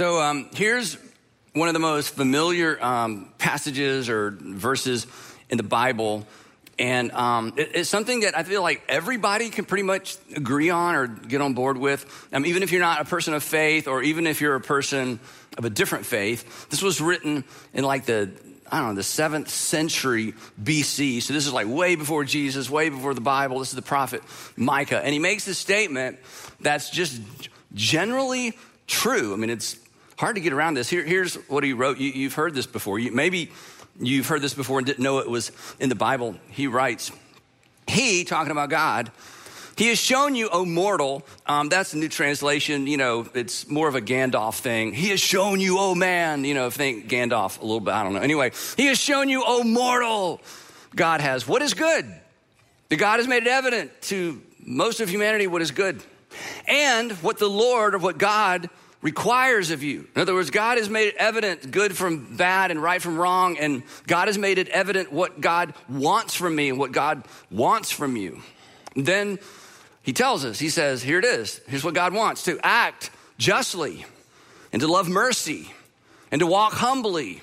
So um, here's one of the most familiar um, passages or verses in the Bible. And um, it, it's something that I feel like everybody can pretty much agree on or get on board with. Um, even if you're not a person of faith or even if you're a person of a different faith. This was written in like the I don't know, the seventh century BC. So this is like way before Jesus, way before the Bible. This is the prophet Micah. And he makes this statement that's just generally true. I mean, it's hard to get around this. Here, here's what he wrote. You, have heard this before. You, maybe you've heard this before and didn't know it was in the Bible. He writes, He, talking about God, he has shown you, O mortal. Um, that's the new translation. You know, it's more of a Gandalf thing. He has shown you, O man. You know, think Gandalf a little bit. I don't know. Anyway, he has shown you, O mortal. God has. What is good? The God has made it evident to most of humanity what is good. And what the Lord or what God requires of you. In other words, God has made it evident good from bad and right from wrong, and God has made it evident what God wants from me and what God wants from you. And then he tells us, he says, here it is. Here's what God wants to act justly and to love mercy and to walk humbly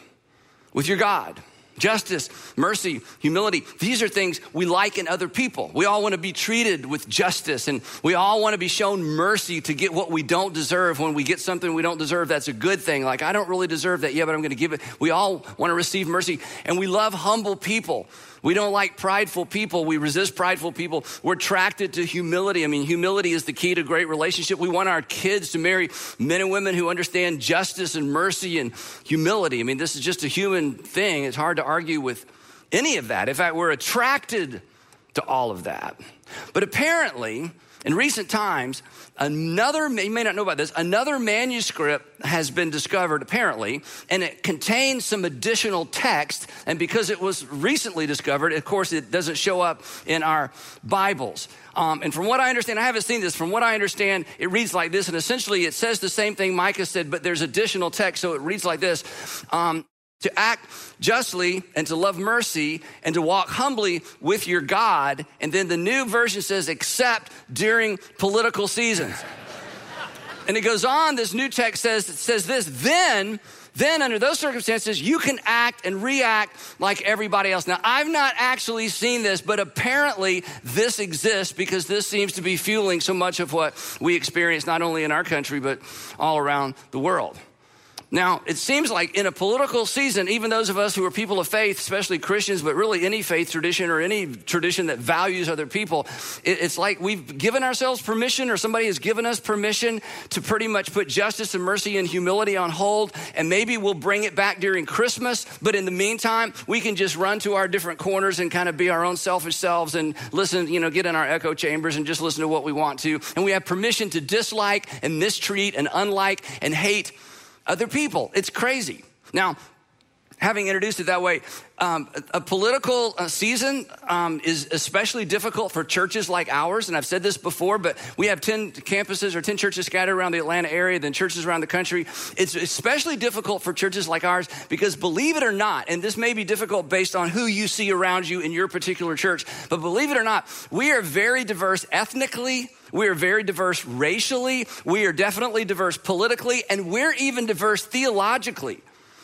with your God justice, mercy, humility. These are things we like in other people. We all want to be treated with justice and we all want to be shown mercy to get what we don't deserve. When we get something we don't deserve, that's a good thing. Like, I don't really deserve that. Yeah, but I'm going to give it. We all want to receive mercy and we love humble people. We don't like prideful people. We resist prideful people. We're attracted to humility. I mean, humility is the key to great relationship. We want our kids to marry men and women who understand justice and mercy and humility. I mean, this is just a human thing. It's hard to argue with any of that. In fact, we're attracted to all of that. But apparently, in recent times, another, you may not know about this, another manuscript has been discovered apparently, and it contains some additional text. And because it was recently discovered, of course, it doesn't show up in our Bibles. Um, and from what I understand, I haven't seen this. From what I understand, it reads like this. And essentially, it says the same thing Micah said, but there's additional text. So it reads like this. Um, to act justly and to love mercy and to walk humbly with your God. And then the new version says, except during political seasons. and it goes on, this new text says, it says this, then, then under those circumstances, you can act and react like everybody else. Now, I've not actually seen this, but apparently this exists because this seems to be fueling so much of what we experience, not only in our country, but all around the world. Now, it seems like in a political season, even those of us who are people of faith, especially Christians, but really any faith tradition or any tradition that values other people, it's like we've given ourselves permission or somebody has given us permission to pretty much put justice and mercy and humility on hold. And maybe we'll bring it back during Christmas. But in the meantime, we can just run to our different corners and kind of be our own selfish selves and listen, you know, get in our echo chambers and just listen to what we want to. And we have permission to dislike and mistreat and unlike and hate other people. It's crazy. Now, having introduced it that way, um, a, political uh, season um, is especially difficult for churches like ours. And I've said this before, but we have 10 campuses or 10 churches scattered around the Atlanta area, then churches around the country. It's especially difficult for churches like ours because believe it or not, and this may be difficult based on who you see around you in your particular church, but believe it or not, we are very diverse ethnically. We are very diverse racially. We are definitely diverse politically, and we're even diverse theologically.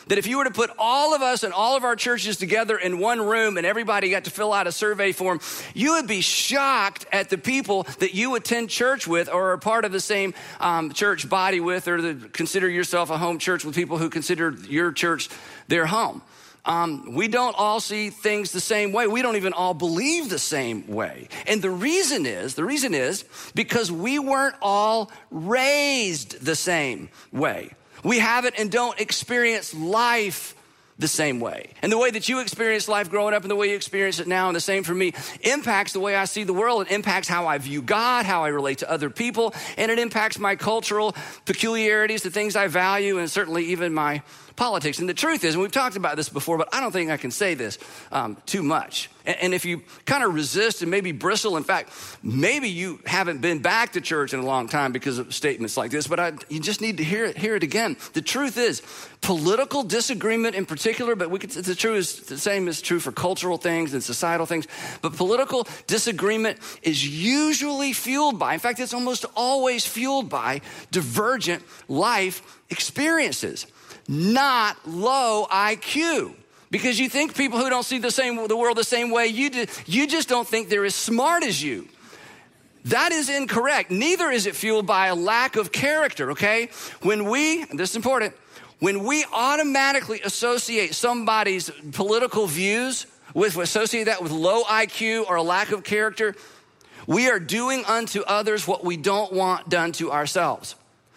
That if you were to put all of us and all of our churches together in one room and everybody got to fill out a survey form, you would be shocked at the people that you attend church with or are part of the same um, church body with or the, consider yourself a home church with people who consider your church their home. Um, we don't all see things the same way. We don't even all believe the same way. And the reason is, the reason is because we weren't all raised the same way. We haven't and don't experience life the same way. And the way that you experience life growing up and the way you experience it now and the same for me impacts the way I see the world. It impacts how I view God, how I relate to other people, and it impacts my cultural peculiarities, the things I value, and certainly even my politics. And the truth is, and we've talked about this before, but I don't think I can say this um, too much. And, and if you kind of resist and maybe bristle, in fact, maybe you haven't been back to church in a long time because of statements like this, but I, you just need to hear it, hear it again. The truth is, political disagreement in particular, but we could, the truth is the same is true for cultural things and societal things, but political disagreement is usually fueled by, in fact, it's almost always fueled by divergent life experiences not low IQ. Because you think people who don't see the same the world the same way you do, you just don't think they're as smart as you. That is incorrect. Neither is it fueled by a lack of character, okay? When we, this is important, when we automatically associate somebody's political views with associate that with low IQ or a lack of character, we are doing unto others what we don't want done to ourselves.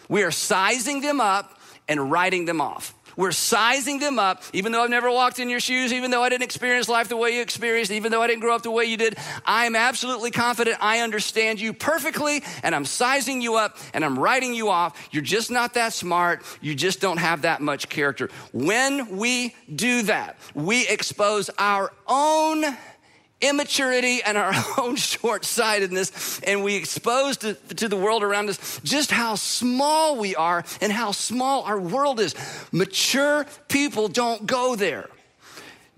We are sizing them up and writing them off. We're sizing them up, even though I've never walked in your shoes, even though I didn't experience life the way you experienced, even though I didn't grow up the way you did. I am absolutely confident I understand you perfectly, and I'm sizing you up and I'm writing you off. You're just not that smart. You just don't have that much character. When we do that, we expose our own immaturity and our own short sightedness, and we expose to, to, the world around us just how small we are and how small our world is. Mature people don't go there.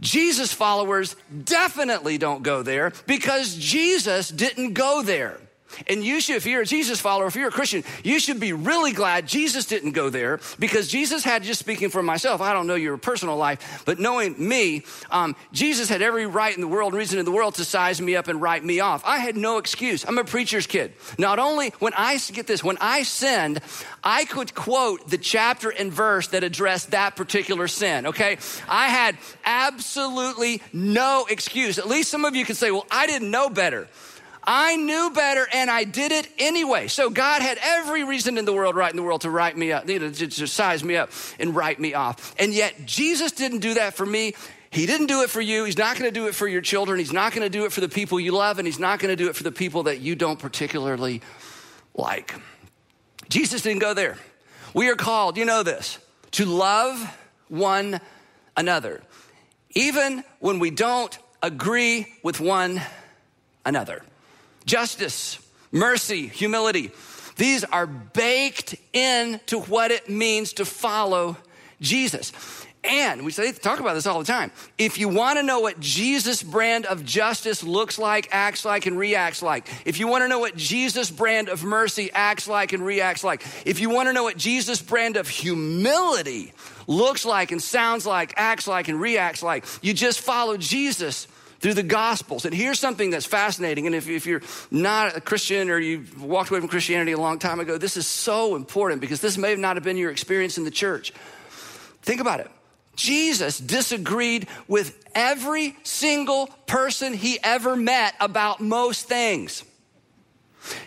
Jesus followers definitely don't go there because Jesus didn't go there. And you should, if you're a Jesus follower, if you're a Christian, you should be really glad Jesus didn't go there because Jesus had, just speaking for myself, I don't know your personal life, but knowing me, um, Jesus had every right in the world, reason in the world to size me up and write me off. I had no excuse. I'm a preacher's kid. Not only when I, get this, when I sinned, I could quote the chapter and verse that addressed that particular sin, okay? I had absolutely no excuse. At least some of you can say, well, I didn't know better. I knew better and I did it anyway. So God had every reason in the world, right in the world, to write me up, you know, to, to size me up and write me off. And yet Jesus didn't do that for me. He didn't do it for you. He's not going to do it for your children. He's not going to do it for the people you love, and he's not going to do it for the people that you don't particularly like. Jesus didn't go there. We are called, you know this, to love one another, even when we don't agree with one another justice, mercy, humility. These are baked into what it means to follow Jesus. And we say, talk about this all the time. If you want to know what Jesus' brand of justice looks like, acts like, and reacts like, if you want to know what Jesus' brand of mercy acts like and reacts like, if you want to know what Jesus' brand of humility looks like and sounds like, acts like, and reacts like, you just follow Jesus through the Gospels. And here's something that's fascinating. And if, if you're not a Christian or you walked away from Christianity a long time ago, this is so important because this may not have been your experience in the church. Think about it. Jesus disagreed with every single person he ever met about most things.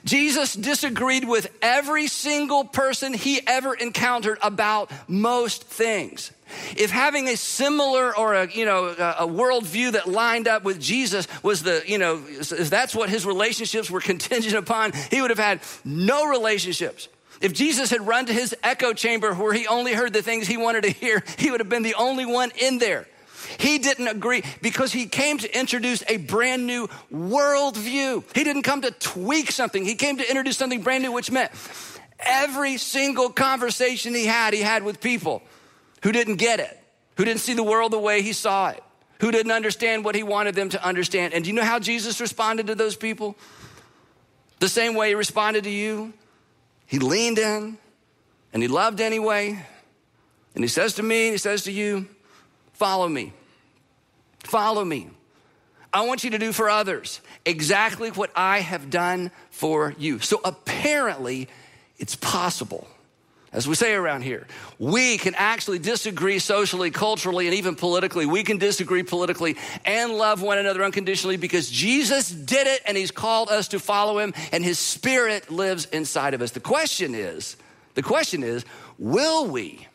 Jesus disagreed with every single person he ever encountered about most things. If having a similar or a, you know, a, worldview that lined up with Jesus was the, you know, if that's what his relationships were contingent upon, he would have had no relationships. If Jesus had run to his echo chamber where he only heard the things he wanted to hear, he would have been the only one in there. He didn't agree because he came to introduce a brand new worldview. He didn't come to tweak something, he came to introduce something brand new, which meant every single conversation he had, he had with people who didn't get it, who didn't see the world the way he saw it, who didn't understand what he wanted them to understand. And do you know how Jesus responded to those people? The same way he responded to you. He leaned in and he loved anyway. And he says to me, he says to you, Follow me. Follow me. I want you to do for others exactly what I have done for you. So apparently, it's possible. As we say around here, we can actually disagree socially, culturally, and even politically. We can disagree politically and love one another unconditionally because Jesus did it and he's called us to follow him and his spirit lives inside of us. The question is, the question is, will we?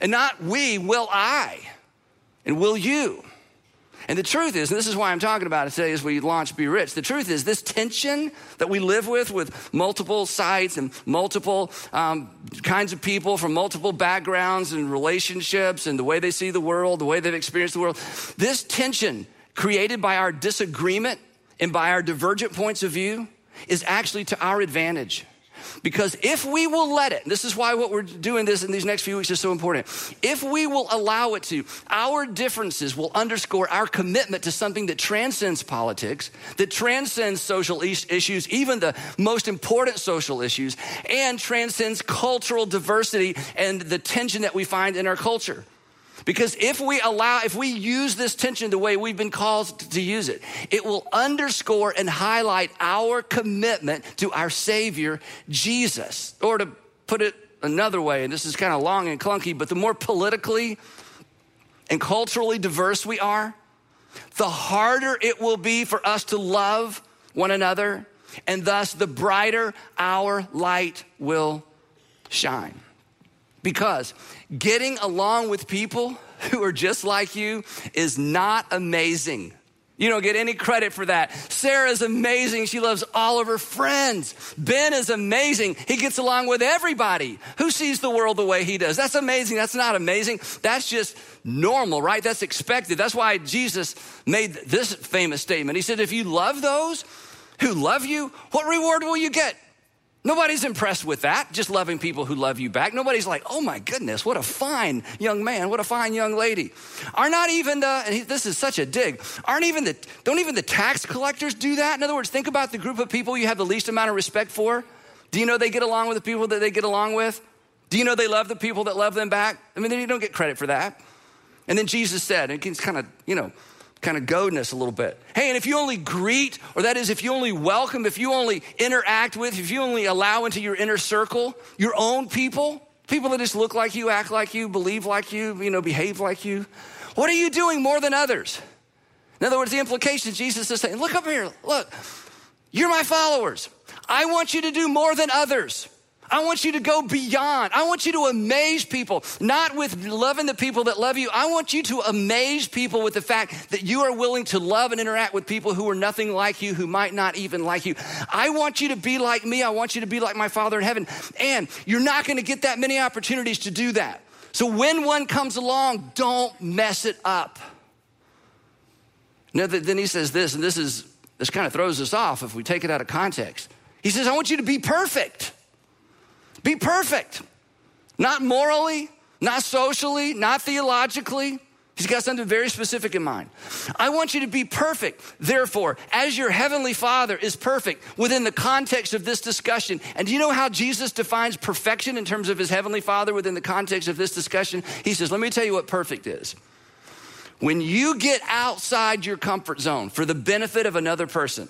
And not we, will I? And will you? And the truth is, and this is why I'm talking about it today as we launch Be Rich, the truth is, this tension that we live with, with multiple sites and multiple um, kinds of people from multiple backgrounds and relationships and the way they see the world, the way they've experienced the world, this tension created by our disagreement and by our divergent points of view is actually to our advantage. Because if we will let it, this is why what we're doing this in these next few weeks is so important. If we will allow it to, our differences will underscore our commitment to something that transcends politics, that transcends social issues, even the most important social issues, and transcends cultural diversity and the tension that we find in our culture. Because if we allow, if we use this tension the way we've been called to use it, it will underscore and highlight our commitment to our Savior, Jesus. Or to put it another way, and this is kind of long and clunky, but the more politically and culturally diverse we are, the harder it will be for us to love one another, and thus the brighter our light will shine. Because getting along with people who are just like you is not amazing. You don't get any credit for that. Sarah's amazing. She loves all of her friends. Ben is amazing. He gets along with everybody. Who sees the world the way he does? That's amazing. That's not amazing. That's just normal, right? That's expected. That's why Jesus made this famous statement. He said, If you love those who love you, what reward will you get? Nobody's impressed with that, just loving people who love you back. Nobody's like, oh my goodness, what a fine young man, what a fine young lady. Are not even the, and this is such a dig, aren't even the, don't even the tax collectors do that? In other words, think about the group of people you have the least amount of respect for. Do you know they get along with the people that they get along with? Do you know they love the people that love them back? I mean, they don't get credit for that. And then Jesus said, and it's kind of, you know, kind of goading us a little bit. Hey, and if you only greet, or that is, if you only welcome, if you only interact with, if you only allow into your inner circle your own people, people that just look like you, act like you, believe like you, you know, behave like you, what are you doing more than others? In other words, the implication Jesus is saying, look up here, look, you're my followers. I want you to do more than others. I want you to go beyond. I want you to amaze people, not with loving the people that love you. I want you to amaze people with the fact that you are willing to love and interact with people who are nothing like you, who might not even like you. I want you to be like me. I want you to be like my Father in heaven. And you're not going to get that many opportunities to do that. So when one comes along, don't mess it up. Now, then he says this, and this is this kind of throws us off if we take it out of context. He says, I want you to be perfect. Be perfect. Not morally, not socially, not theologically. He's got something very specific in mind. I want you to be perfect. Therefore, as your heavenly Father is perfect within the context of this discussion. And do you know how Jesus defines perfection in terms of his heavenly Father within the context of this discussion? He says, Let me tell you what perfect is. When you get outside your comfort zone for the benefit of another person,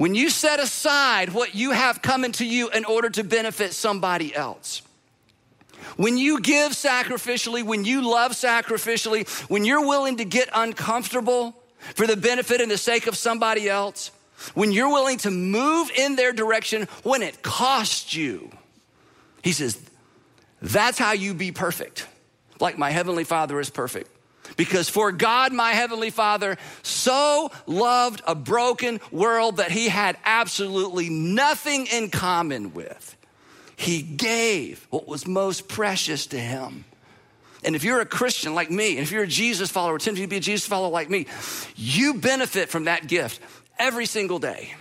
when you set aside what you have coming to you in order to benefit somebody else, when you give sacrificially, when you love sacrificially, when you're willing to get uncomfortable for the benefit and the sake of somebody else, when you're willing to move in their direction when it costs you, he says, that's how you be perfect, like my heavenly Father is perfect. Because for God, my heavenly Father, so loved a broken world that he had absolutely nothing in common with. He gave what was most precious to him. And if you're a Christian like me, and if you're a Jesus follower, attempting to be a Jesus follower like me, you benefit from that gift every single day.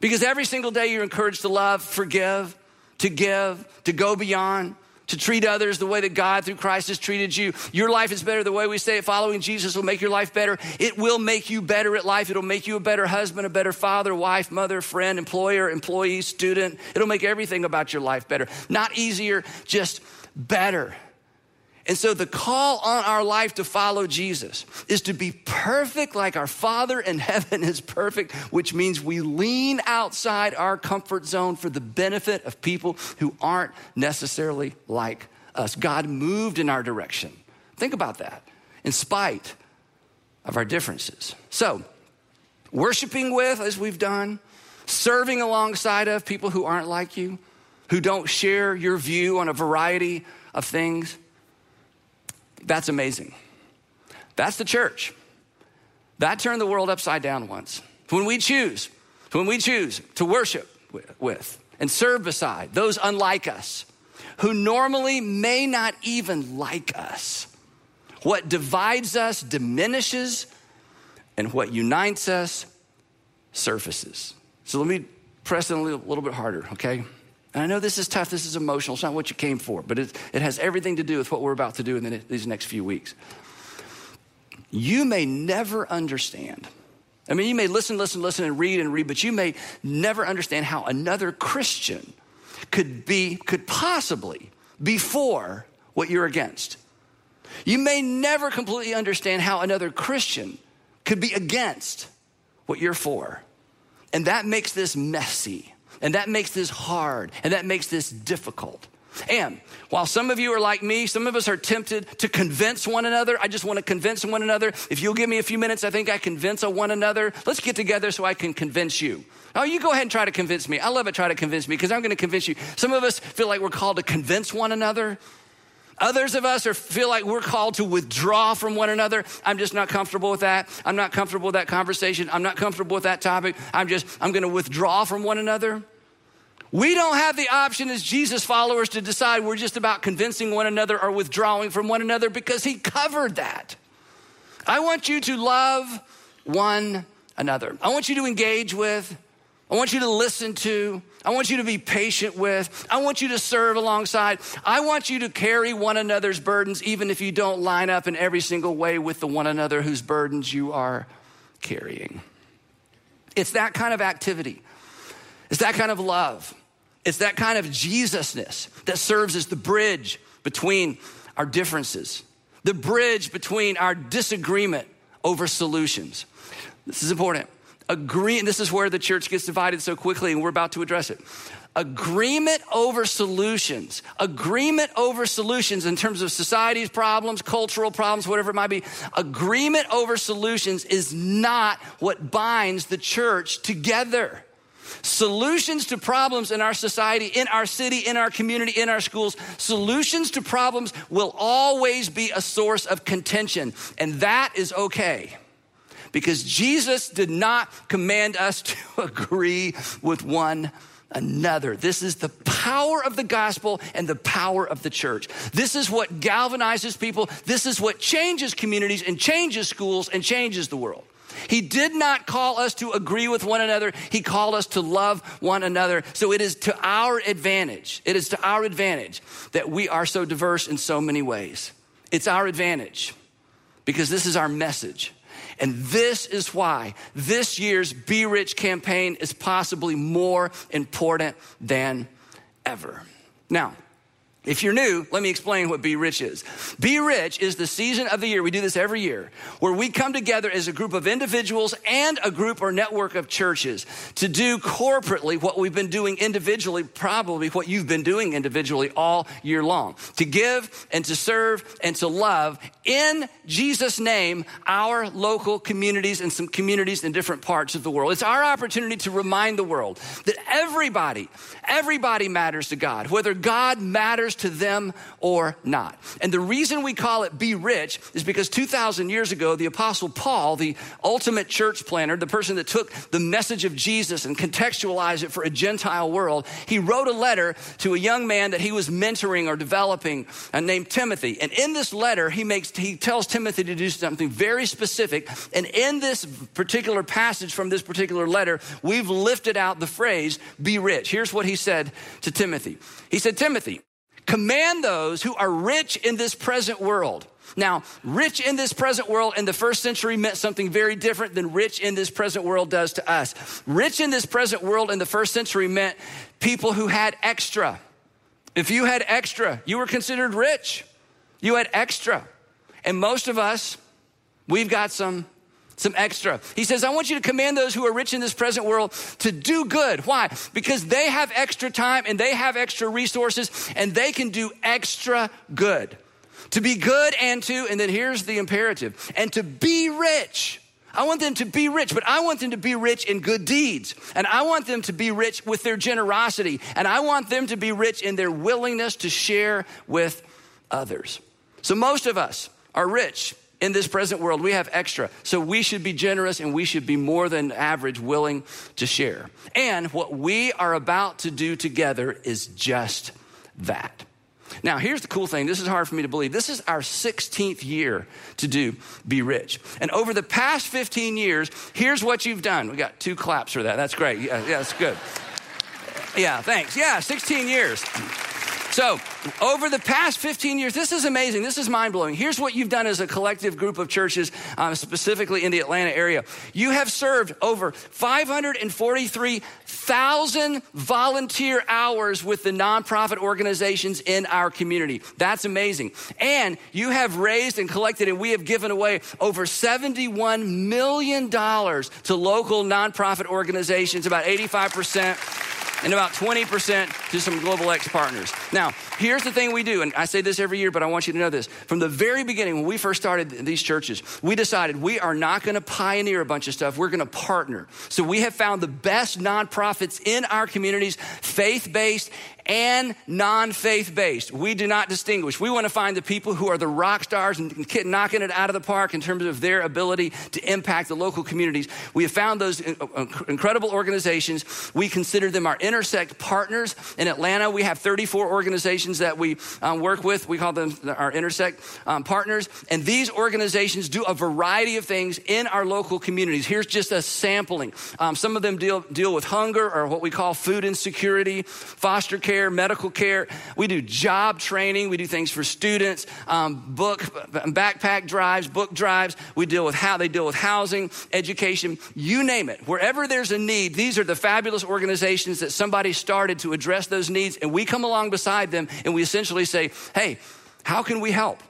Because every single day you're encouraged to love, forgive, to give, to go beyond to treat others the way that God through Christ has treated you. Your life is better the way we say it. Following Jesus will make your life better. It will make you better at life. It'll make you a better husband, a better father, wife, mother, friend, employer, employee, student. It'll make everything about your life better. Not easier, just better. And so the call on our life to follow Jesus is to be perfect like our Father in heaven is perfect, which means we lean outside our comfort zone for the benefit of people who aren't necessarily like us. God moved in our direction. Think about that, in spite of our differences. So, worshiping with, as we've done, serving alongside of people who aren't like you, who don't share your view on a variety of things That's amazing. That's the church. That turned the world upside down once. When we choose, when we choose to worship with and serve beside those unlike us, who normally may not even like us, what divides us diminishes, and what unites us surfaces. So let me press in a little, little bit harder, okay? And I know this is tough, this is emotional, it's not what you came for, but it, it has everything to do with what we're about to do in the, these next few weeks. You may never understand. I mean, you may listen, listen, listen, and read and read, but you may never understand how another Christian could be, could possibly be for what you're against. You may never completely understand how another Christian could be against what you're for. And that makes this messy, and that makes this hard, and that makes this difficult. And while some of you are like me, some of us are tempted to convince one another. I just want to convince one another. If you'll give me a few minutes, I think I convince a one another. Let's get together so I can convince you. Oh, you go ahead and try to convince me. I love it, try to convince me, because I'm going to convince you. Some of us feel like we're called to convince one another. Others of us are, feel like we're called to withdraw from one another. I'm just not comfortable with that. I'm not comfortable with that conversation. I'm not comfortable with that topic. I'm just, I'm going to withdraw from one another. We don't have the option as Jesus followers to decide we're just about convincing one another or withdrawing from one another because he covered that. I want you to love one another. I want you to engage with. I want you to listen to. I want you to be patient with. I want you to serve alongside. I want you to carry one another's burdens, even if you don't line up in every single way with the one another whose burdens you are carrying. It's that kind of activity, it's that kind of love. It's that kind of Jesusness that serves as the bridge between our differences, the bridge between our disagreement over solutions. This is important. Agree, this is where the church gets divided so quickly, and we're about to address it. Agreement over solutions, agreement over solutions in terms of society's problems, cultural problems, whatever it might be. Agreement over solutions is not what binds the church together. Solutions to problems in our society, in our city, in our community, in our schools, solutions to problems will always be a source of contention. And that is okay because Jesus did not command us to agree with one another. This is the power of the gospel and the power of the church. This is what galvanizes people. This is what changes communities and changes schools and changes the world. He did not call us to agree with one another. He called us to love one another. So it is to our advantage. It is to our advantage that we are so diverse in so many ways. It's our advantage because this is our message. And this is why this year's Be Rich campaign is possibly more important than ever. Now, if you're new, let me explain what Be Rich is. Be Rich is the season of the year, we do this every year, where we come together as a group of individuals and a group or network of churches to do corporately what we've been doing individually, probably what you've been doing individually all year long to give and to serve and to love in Jesus' name our local communities and some communities in different parts of the world. It's our opportunity to remind the world that everybody, everybody matters to God, whether God matters matters to them or not. And the reason we call it Be Rich is because 2,000 years ago, the Apostle Paul, the ultimate church planner, the person that took the message of Jesus and contextualized it for a Gentile world, he wrote a letter to a young man that he was mentoring or developing uh, named Timothy. And in this letter, he makes he tells Timothy to do something very specific. And in this particular passage from this particular letter, we've lifted out the phrase "be rich." Here's what he said to Timothy. He said, "Timothy, Command those who are rich in this present world. Now, rich in this present world in the first century meant something very different than rich in this present world does to us. Rich in this present world in the first century meant people who had extra. If you had extra, you were considered rich. You had extra. And most of us, we've got some some extra. He says, I want you to command those who are rich in this present world to do good. Why? Because they have extra time and they have extra resources and they can do extra good. To be good and to, and then here's the imperative, and to be rich. I want them to be rich, but I want them to be rich in good deeds. And I want them to be rich with their generosity. And I want them to be rich in their willingness to share with others. So most of us are rich in this present world. We have extra. So we should be generous and we should be more than average willing to share. And what we are about to do together is just that. Now, here's the cool thing. This is hard for me to believe. This is our 16th year to do Be Rich. And over the past 15 years, here's what you've done. We got two claps for that. That's great. Yeah, yeah that's good. Yeah, thanks. Yeah, 16 years. So, over the past 15 years, this is amazing. This is mind blowing. Here's what you've done as a collective group of churches, um, specifically in the Atlanta area. You have served over 543,000 volunteer hours with the nonprofit organizations in our community. That's amazing. And you have raised and collected, and we have given away over $71 million to local nonprofit organizations, about 85% and about 20% to some Global X partners. Now, here's the thing we do, and I say this every year, but I want you to know this. From the very beginning, when we first started these churches, we decided we are not going to pioneer a bunch of stuff, we're going to partner. So we have found the best nonprofits in our communities, faith based and non faith based. We do not distinguish. We want to find the people who are the rock stars and knocking it out of the park in terms of their ability to impact the local communities. We have found those uh, uh, incredible organizations. We consider them our intersect partners. In Atlanta, we have 34 organizations that we um, work with. We call them our intersect um, partners. And these organizations do a variety of things in our local communities. Here's just a sampling. Um, some of them deal, deal with hunger or what we call food insecurity, foster care care, medical care. We do job training. We do things for students, um, book, backpack drives, book drives. We deal with how they deal with housing, education, you name it. Wherever there's a need, these are the fabulous organizations that somebody started to address those needs. And we come along beside them and we essentially say, hey, how can we help?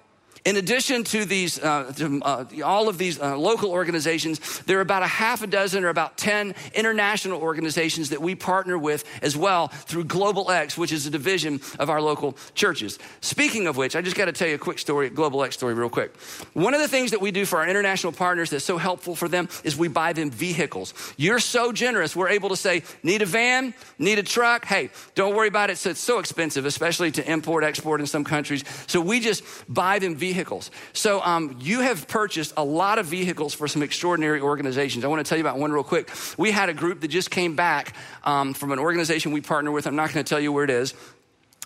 In addition to these, uh, uh, all of these uh, local organizations, there are about a half a dozen or about 10 international organizations that we partner with as well through Global X, which is a division of our local churches. Speaking of which, I just got to tell you a quick story, Global X story, real quick. One of the things that we do for our international partners that's so helpful for them is we buy them vehicles. You're so generous, we're able to say, need a van, need a truck. Hey, don't worry about it. So it's so expensive, especially to import, export in some countries. So we just buy them vehicles vehicles. So um, you have purchased a lot of vehicles for some extraordinary organizations. I want to tell you about one real quick. We had a group that just came back um, from an organization we partner with. I'm not going to tell you where it is.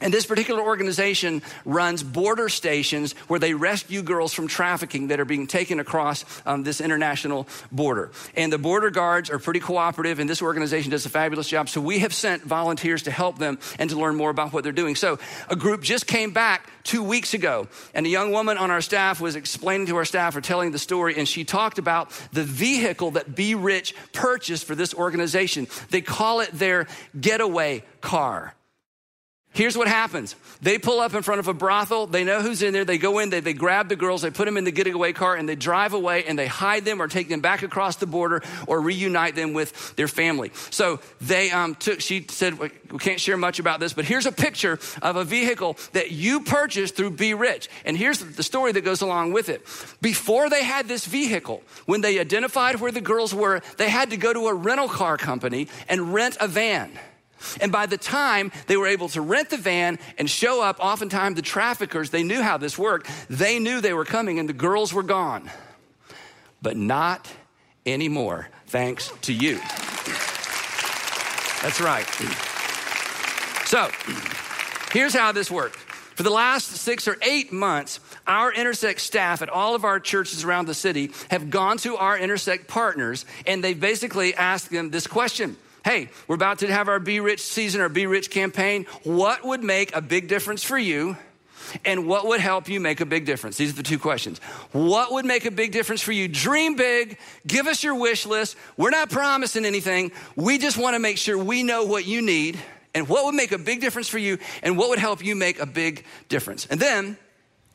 And this particular organization runs border stations where they rescue girls from trafficking that are being taken across um, this international border. And the border guards are pretty cooperative, and this organization does a fabulous job. So we have sent volunteers to help them and to learn more about what they're doing. So a group just came back two weeks ago, and a young woman on our staff was explaining to our staff or telling the story, and she talked about the vehicle that Be Rich purchased for this organization. They call it their getaway car. Here's what happens. They pull up in front of a brothel. They know who's in there. They go in, they, they grab the girls, they put them in the getaway car, and they drive away and they hide them or take them back across the border or reunite them with their family. So they um, took, she said, we can't share much about this, but here's a picture of a vehicle that you purchased through Be Rich. And here's the story that goes along with it. Before they had this vehicle, when they identified where the girls were, they had to go to a rental car company and rent a van. And by the time they were able to rent the van and show up, oftentimes the traffickers, they knew how this worked. They knew they were coming and the girls were gone. But not anymore, thanks to you. That's right. So, here's how this worked. For the last six or eight months, our Intersect staff at all of our churches around the city have gone to our Intersect partners and they've basically asked them this question hey, we're about to have our Be Rich season, our Be Rich campaign. What would make a big difference for you? And what would help you make a big difference? These are the two questions. What would make a big difference for you? Dream big. Give us your wish list. We're not promising anything. We just want to make sure we know what you need and what would make a big difference for you and what would help you make a big difference. And then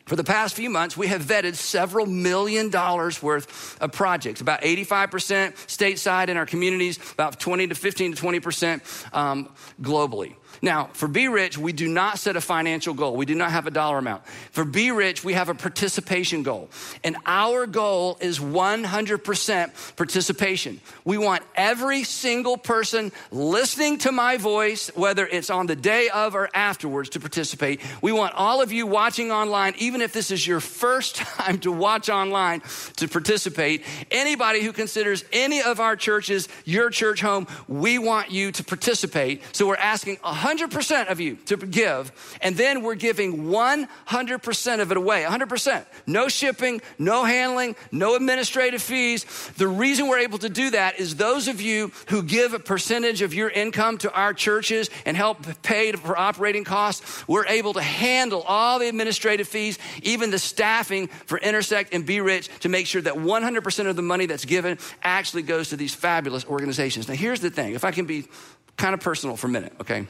for the past few months, we have vetted several million dollars worth of projects, about 85% stateside in our communities, about 20 to 15 to 20% um, globally. Now, for Be Rich, we do not set a financial goal. We do not have a dollar amount. For Be Rich, we have a participation goal. And our goal is 100% participation. We want every single person listening to my voice, whether it's on the day of or afterwards, to participate. We want all of you watching online, even if this is your first time to watch online to participate, anybody who considers any of our churches your church home, we want you to participate. So we're asking 100% of you to give, and then we're giving 100% of it away. 100%. No shipping, no handling, no administrative fees. The reason we're able to do that is those of you who give a percentage of your income to our churches and help pay for operating costs, we're able to handle all the administrative fees, even the staffing for Intersect and Be Rich to make sure that 100% of the money that's given actually goes to these fabulous organizations. Now, here's the thing if I can be kind of personal for a minute, okay?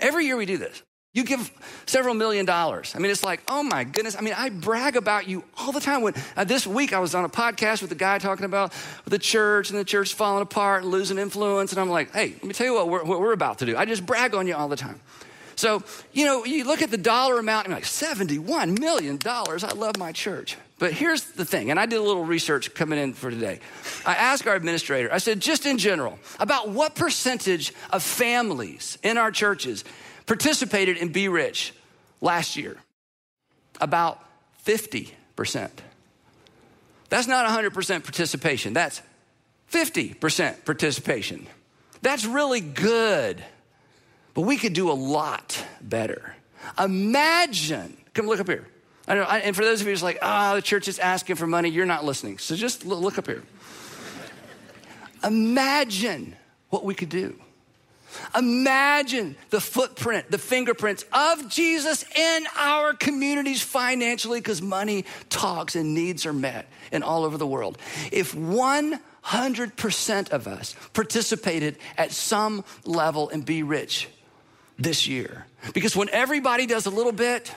Every year we do this. You give several million dollars. I mean, it's like, oh my goodness. I mean, I brag about you all the time. When uh, this week I was on a podcast with a guy talking about the church and the church falling apart and losing influence, and I'm like, hey, let me tell you what we're, what we're about to do. I just brag on you all the time. So, you know, you look at the dollar amount and you're like, $71 million. I love my church. But here's the thing, and I did a little research coming in for today. I asked our administrator, I said, just in general, about what percentage of families in our churches participated in Be Rich last year? About 50%. That's not 100% participation, that's 50% participation. That's really good. But we could do a lot better. Imagine, come look up here. I know, and for those of you who's like, ah, oh, the church is asking for money, you're not listening. So just look up here. Imagine what we could do. Imagine the footprint, the fingerprints of Jesus in our communities financially, because money talks and needs are met in all over the world. If 100% of us participated at some level and be rich, this year. Because when everybody does a little bit,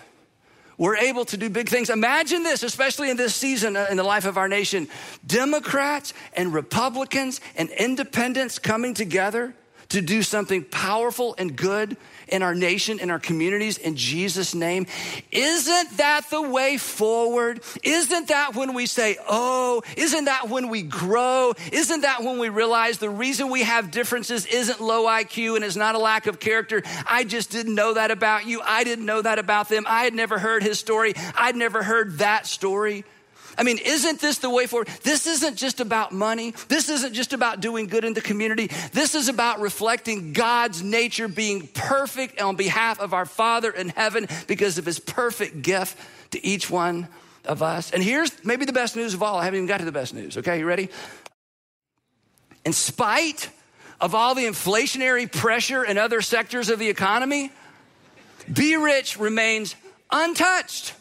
we're able to do big things. Imagine this, especially in this season uh, in the life of our nation Democrats and Republicans and independents coming together to do something powerful and good in our nation, in our communities, in Jesus' name. Isn't that the way forward? Isn't that when we say, oh, isn't that when we grow? Isn't that when we realize the reason we have differences isn't low IQ and it's not a lack of character? I just didn't know that about you. I didn't know that about them. I had never heard his story. I'd never heard that story. I mean, isn't this the way forward? This isn't just about money. This isn't just about doing good in the community. This is about reflecting God's nature being perfect on behalf of our Father in heaven because of his perfect gift to each one of us. And here's maybe the best news of all. I haven't even got to the best news. Okay, you ready? In spite of all the inflationary pressure in other sectors of the economy, Be Rich remains untouched.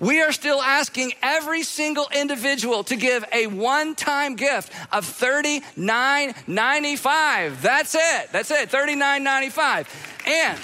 We are still asking every single individual to give a one time gift of $39.95. That's it. That's it. $39.95. And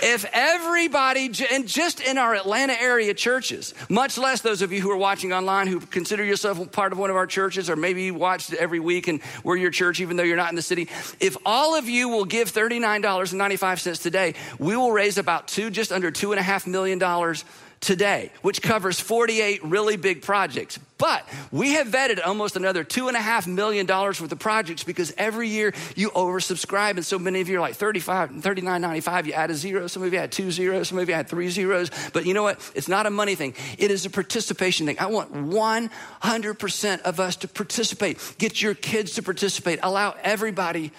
if everybody, and just in our Atlanta area churches, much less those of you who are watching online who consider yourself part of one of our churches, or maybe you watch every week and we're your church even though you're not in the city, if all of you will give $39.95 today, we will raise about two, just under two and a half million dollars today, which covers 48 really big projects. But we have vetted almost another two and a half million dollars worth of projects because every year you oversubscribe. And so many of you are like 35, 39.95, you add a zero. Some of you add two zeros, some of you add three zeros. But you know what? It's not a money thing. It is a participation thing. I want 100% of us to participate. Get your kids to participate. Allow everybody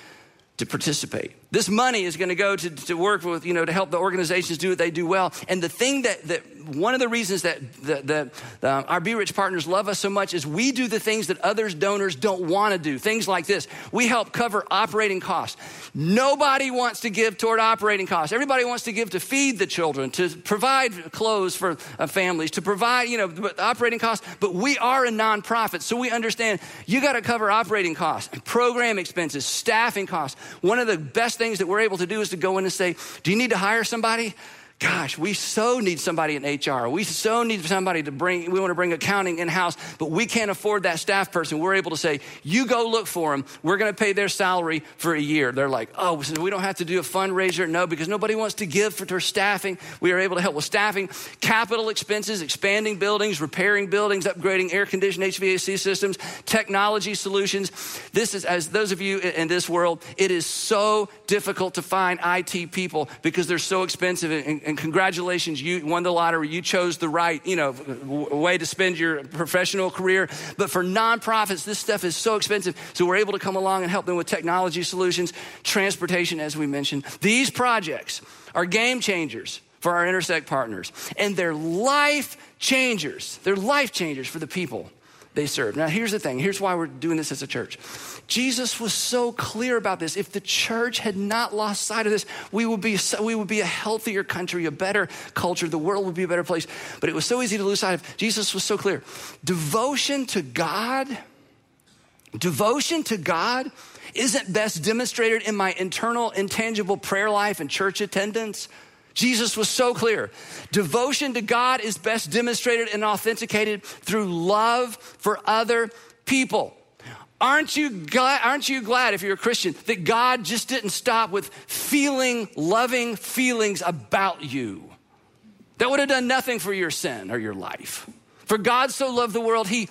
to participate. This money is going to go to, to work with, you know, to help the organizations do what they do well. And the thing that, that one of the reasons that the, the, the, our Be Rich partners love us so much is we do the things that others donors don't want to do. Things like this. We help cover operating costs. Nobody wants to give toward operating costs. Everybody wants to give to feed the children, to provide clothes for uh, families, to provide, you know, operating costs. But we are a nonprofit, so we understand you got to cover operating costs, program expenses, staffing costs. One of the best things that we're able to do is to go in and say, Do you need to hire somebody? Gosh, we so need somebody in HR. We so need somebody to bring, we want to bring accounting in house, but we can't afford that staff person. We're able to say, you go look for them. We're going to pay their salary for a year. They're like, oh, we don't have to do a fundraiser. No, because nobody wants to give for their staffing. We are able to help with staffing, capital expenses, expanding buildings, repairing buildings, upgrading air conditioned HVAC systems, technology solutions. This is, as those of you in this world, it is so difficult to find IT people because they're so expensive and and congratulations, you won the lottery. You chose the right, you know, way to spend your professional career. But for nonprofits, this stuff is so expensive. So we're able to come along and help them with technology solutions, transportation, as we mentioned. These projects are game changers for our Intersect partners, and they're life changers. They're life changers for the people they serve. Now, here's the thing here's why we're doing this as a church. Jesus was so clear about this. If the church had not lost sight of this, we would be, we would be a healthier country, a better culture. The world would be a better place. But it was so easy to lose sight of. Jesus was so clear. Devotion to God, devotion to God isn't best demonstrated in my internal, intangible prayer life and church attendance. Jesus was so clear. Devotion to God is best demonstrated and authenticated through love for other people. Aren't you glad, aren't you glad if you're a Christian that God just didn't stop with feeling loving feelings about you? That would have done nothing for your sin or your life. For God so loved the world, he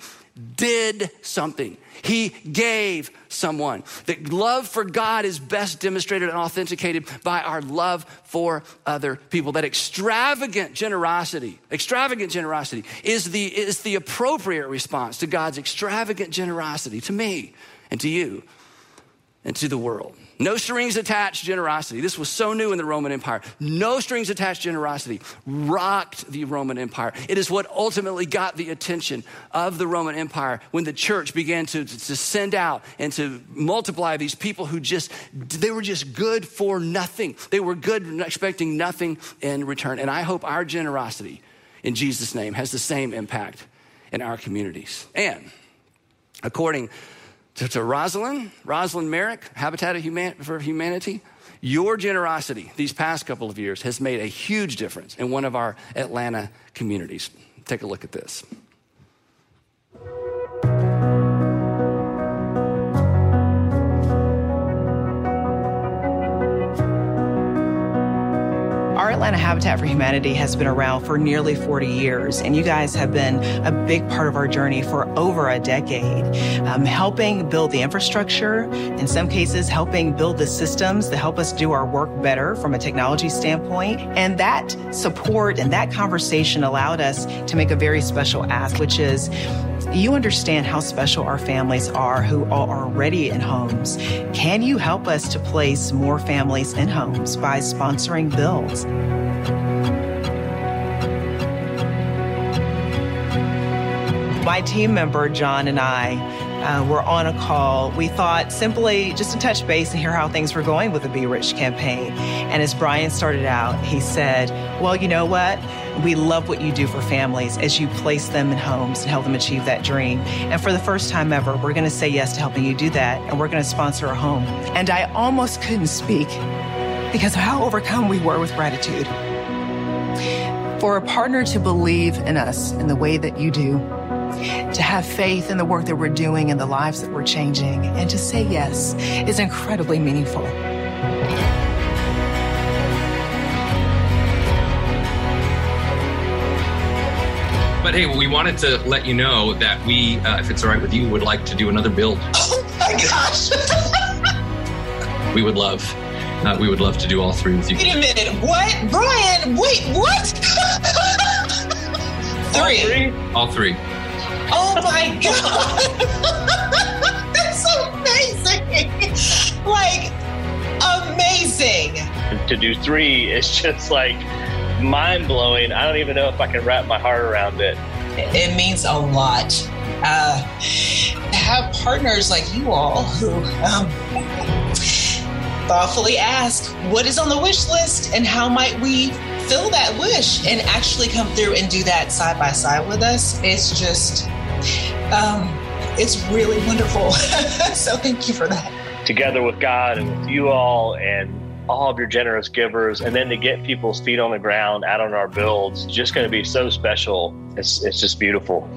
did something. He gave someone. That love for God is best demonstrated and authenticated by our love for other people. That extravagant generosity, extravagant generosity is the, is the appropriate response to God's extravagant generosity to me and to you and to the world. No strings attached generosity. This was so new in the Roman Empire. No strings attached generosity rocked the Roman Empire. It is what ultimately got the attention of the Roman Empire when the church began to, to send out and to multiply these people who just, they were just good for nothing. They were good, expecting nothing in return. And I hope our generosity in Jesus' name has the same impact in our communities. And according to, to Rosalind, Rosalind Merrick, Habitat Human, for Humanity, your generosity these past couple of years has made a huge difference in one of our Atlanta communities. Take a look at this. Habitat for Humanity has been around for nearly 40 years, and you guys have been a big part of our journey for over a decade, um, helping build the infrastructure, in some cases, helping build the systems to help us do our work better from a technology standpoint. And that support and that conversation allowed us to make a very special ask, which is you understand how special our families are who are already in homes. Can you help us to place more families in homes by sponsoring builds? My team member, John, and I uh, were on a call. We thought simply just to touch base and hear how things were going with the Be Rich campaign. And as Brian started out, he said, Well, you know what? We love what you do for families as you place them in homes and help them achieve that dream. And for the first time ever, we're going to say yes to helping you do that. And we're going to sponsor a home. And I almost couldn't speak because of how overcome we were with gratitude. For a partner to believe in us in the way that you do, to have faith in the work that we're doing and the lives that we're changing, and to say yes is incredibly meaningful. But hey, we wanted to let you know that we, uh, if it's all right with you, would like to do another build. Oh my gosh! we would love, uh, we would love to do all three with you. Wait a minute, what, Brian? Wait, what? three. All three. Oh my god! That's amazing! Like amazing. To do three is just like mind blowing. I don't even know if I can wrap my heart around it. It means a lot. Uh, to have partners like you all who um, thoughtfully ask what is on the wish list and how might we fill that wish and actually come through and do that side by side with us. It's just, um, it's really wonderful. so thank you for that. Together with God and with you all and all of your generous givers, and then to get people's feet on the ground out on our builds, just going to be so special. It's, it's just beautiful.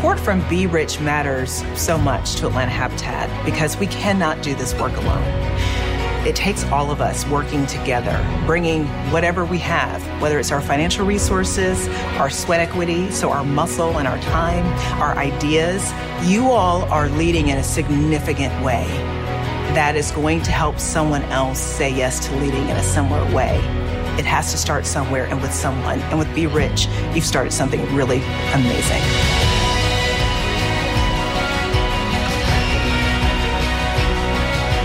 Support from Be Rich matters so much to Atlanta Habitat because we cannot do this work alone. It takes all of us working together, bringing whatever we have, whether it's our financial resources, our sweat equity, so our muscle and our time, our ideas. You all are leading in a significant way that is going to help someone else say yes to leading in a similar way. It has to start somewhere and with someone. And with Be Rich, you've started something really amazing.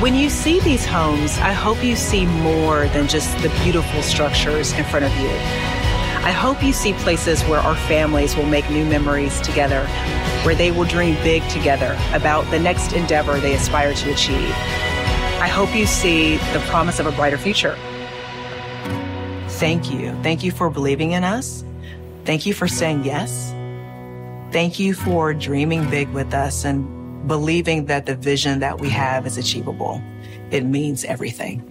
When you see these homes, I hope you see more than just the beautiful structures in front of you. I hope you see places where our families will make new memories together, where they will dream big together about the next endeavor they aspire to achieve. I hope you see the promise of a brighter future. Thank you. Thank you for believing in us. Thank you for saying yes. Thank you for dreaming big with us and believing that the vision that we have is achievable. It means everything.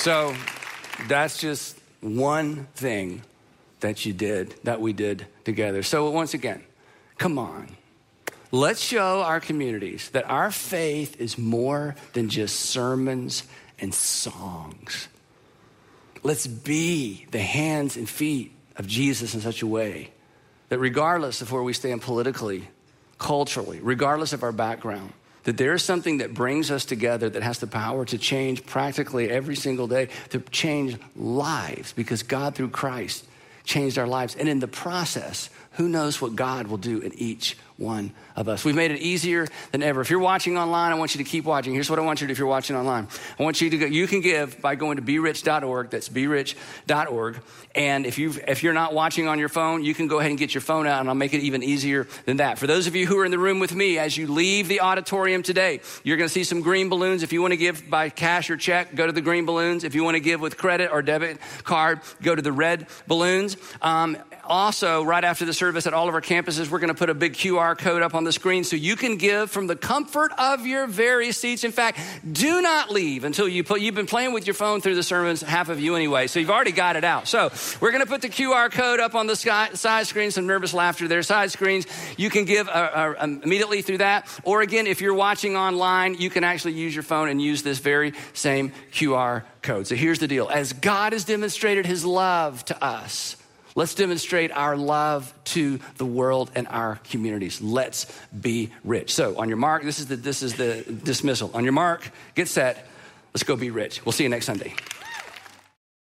So that's just one thing that you did, that we did together. So once again, come on. Let's show our communities that our faith is more than just sermons and songs. Let's be the hands and feet of Jesus in such a way that regardless of where we stand politically, culturally, regardless of our background, that there is something that brings us together that has the power to change practically every single day, to change lives because God, through Christ, changed our lives. And in the process, who knows what God will do in each one of us. We've made it easier than ever. If you're watching online, I want you to keep watching. Here's what I want you to do if you're watching online. I want you to go, you can give by going to berich.org. That's berich.org. And if, you if you're not watching on your phone, you can go ahead and get your phone out, and I'll make it even easier than that. For those of you who are in the room with me, as you leave the auditorium today, you're going to see some green balloons. If you want to give by cash or check, go to the green balloons. If you want to give with credit or debit card, go to the red balloons. Um, also, right after the service at all of our campuses, we're going to put a big QR code up on the screen so you can give from the comfort of your very seats. In fact, do not leave until you put, you've been playing with your phone through the sermons, half of you anyway, so you've already got it out. So we're going to put the QR code up on the sky, side screen, some nervous laughter there, side screens. You can give uh, uh, um, immediately through that. Or again, if you're watching online, you can actually use your phone and use this very same QR code. So here's the deal. As God has demonstrated his love to us, Let's demonstrate our love to the world and our communities. Let's be rich. So, on your mark, this is the this is the dismissal. On your mark, get set. Let's go be rich. We'll see you next Sunday.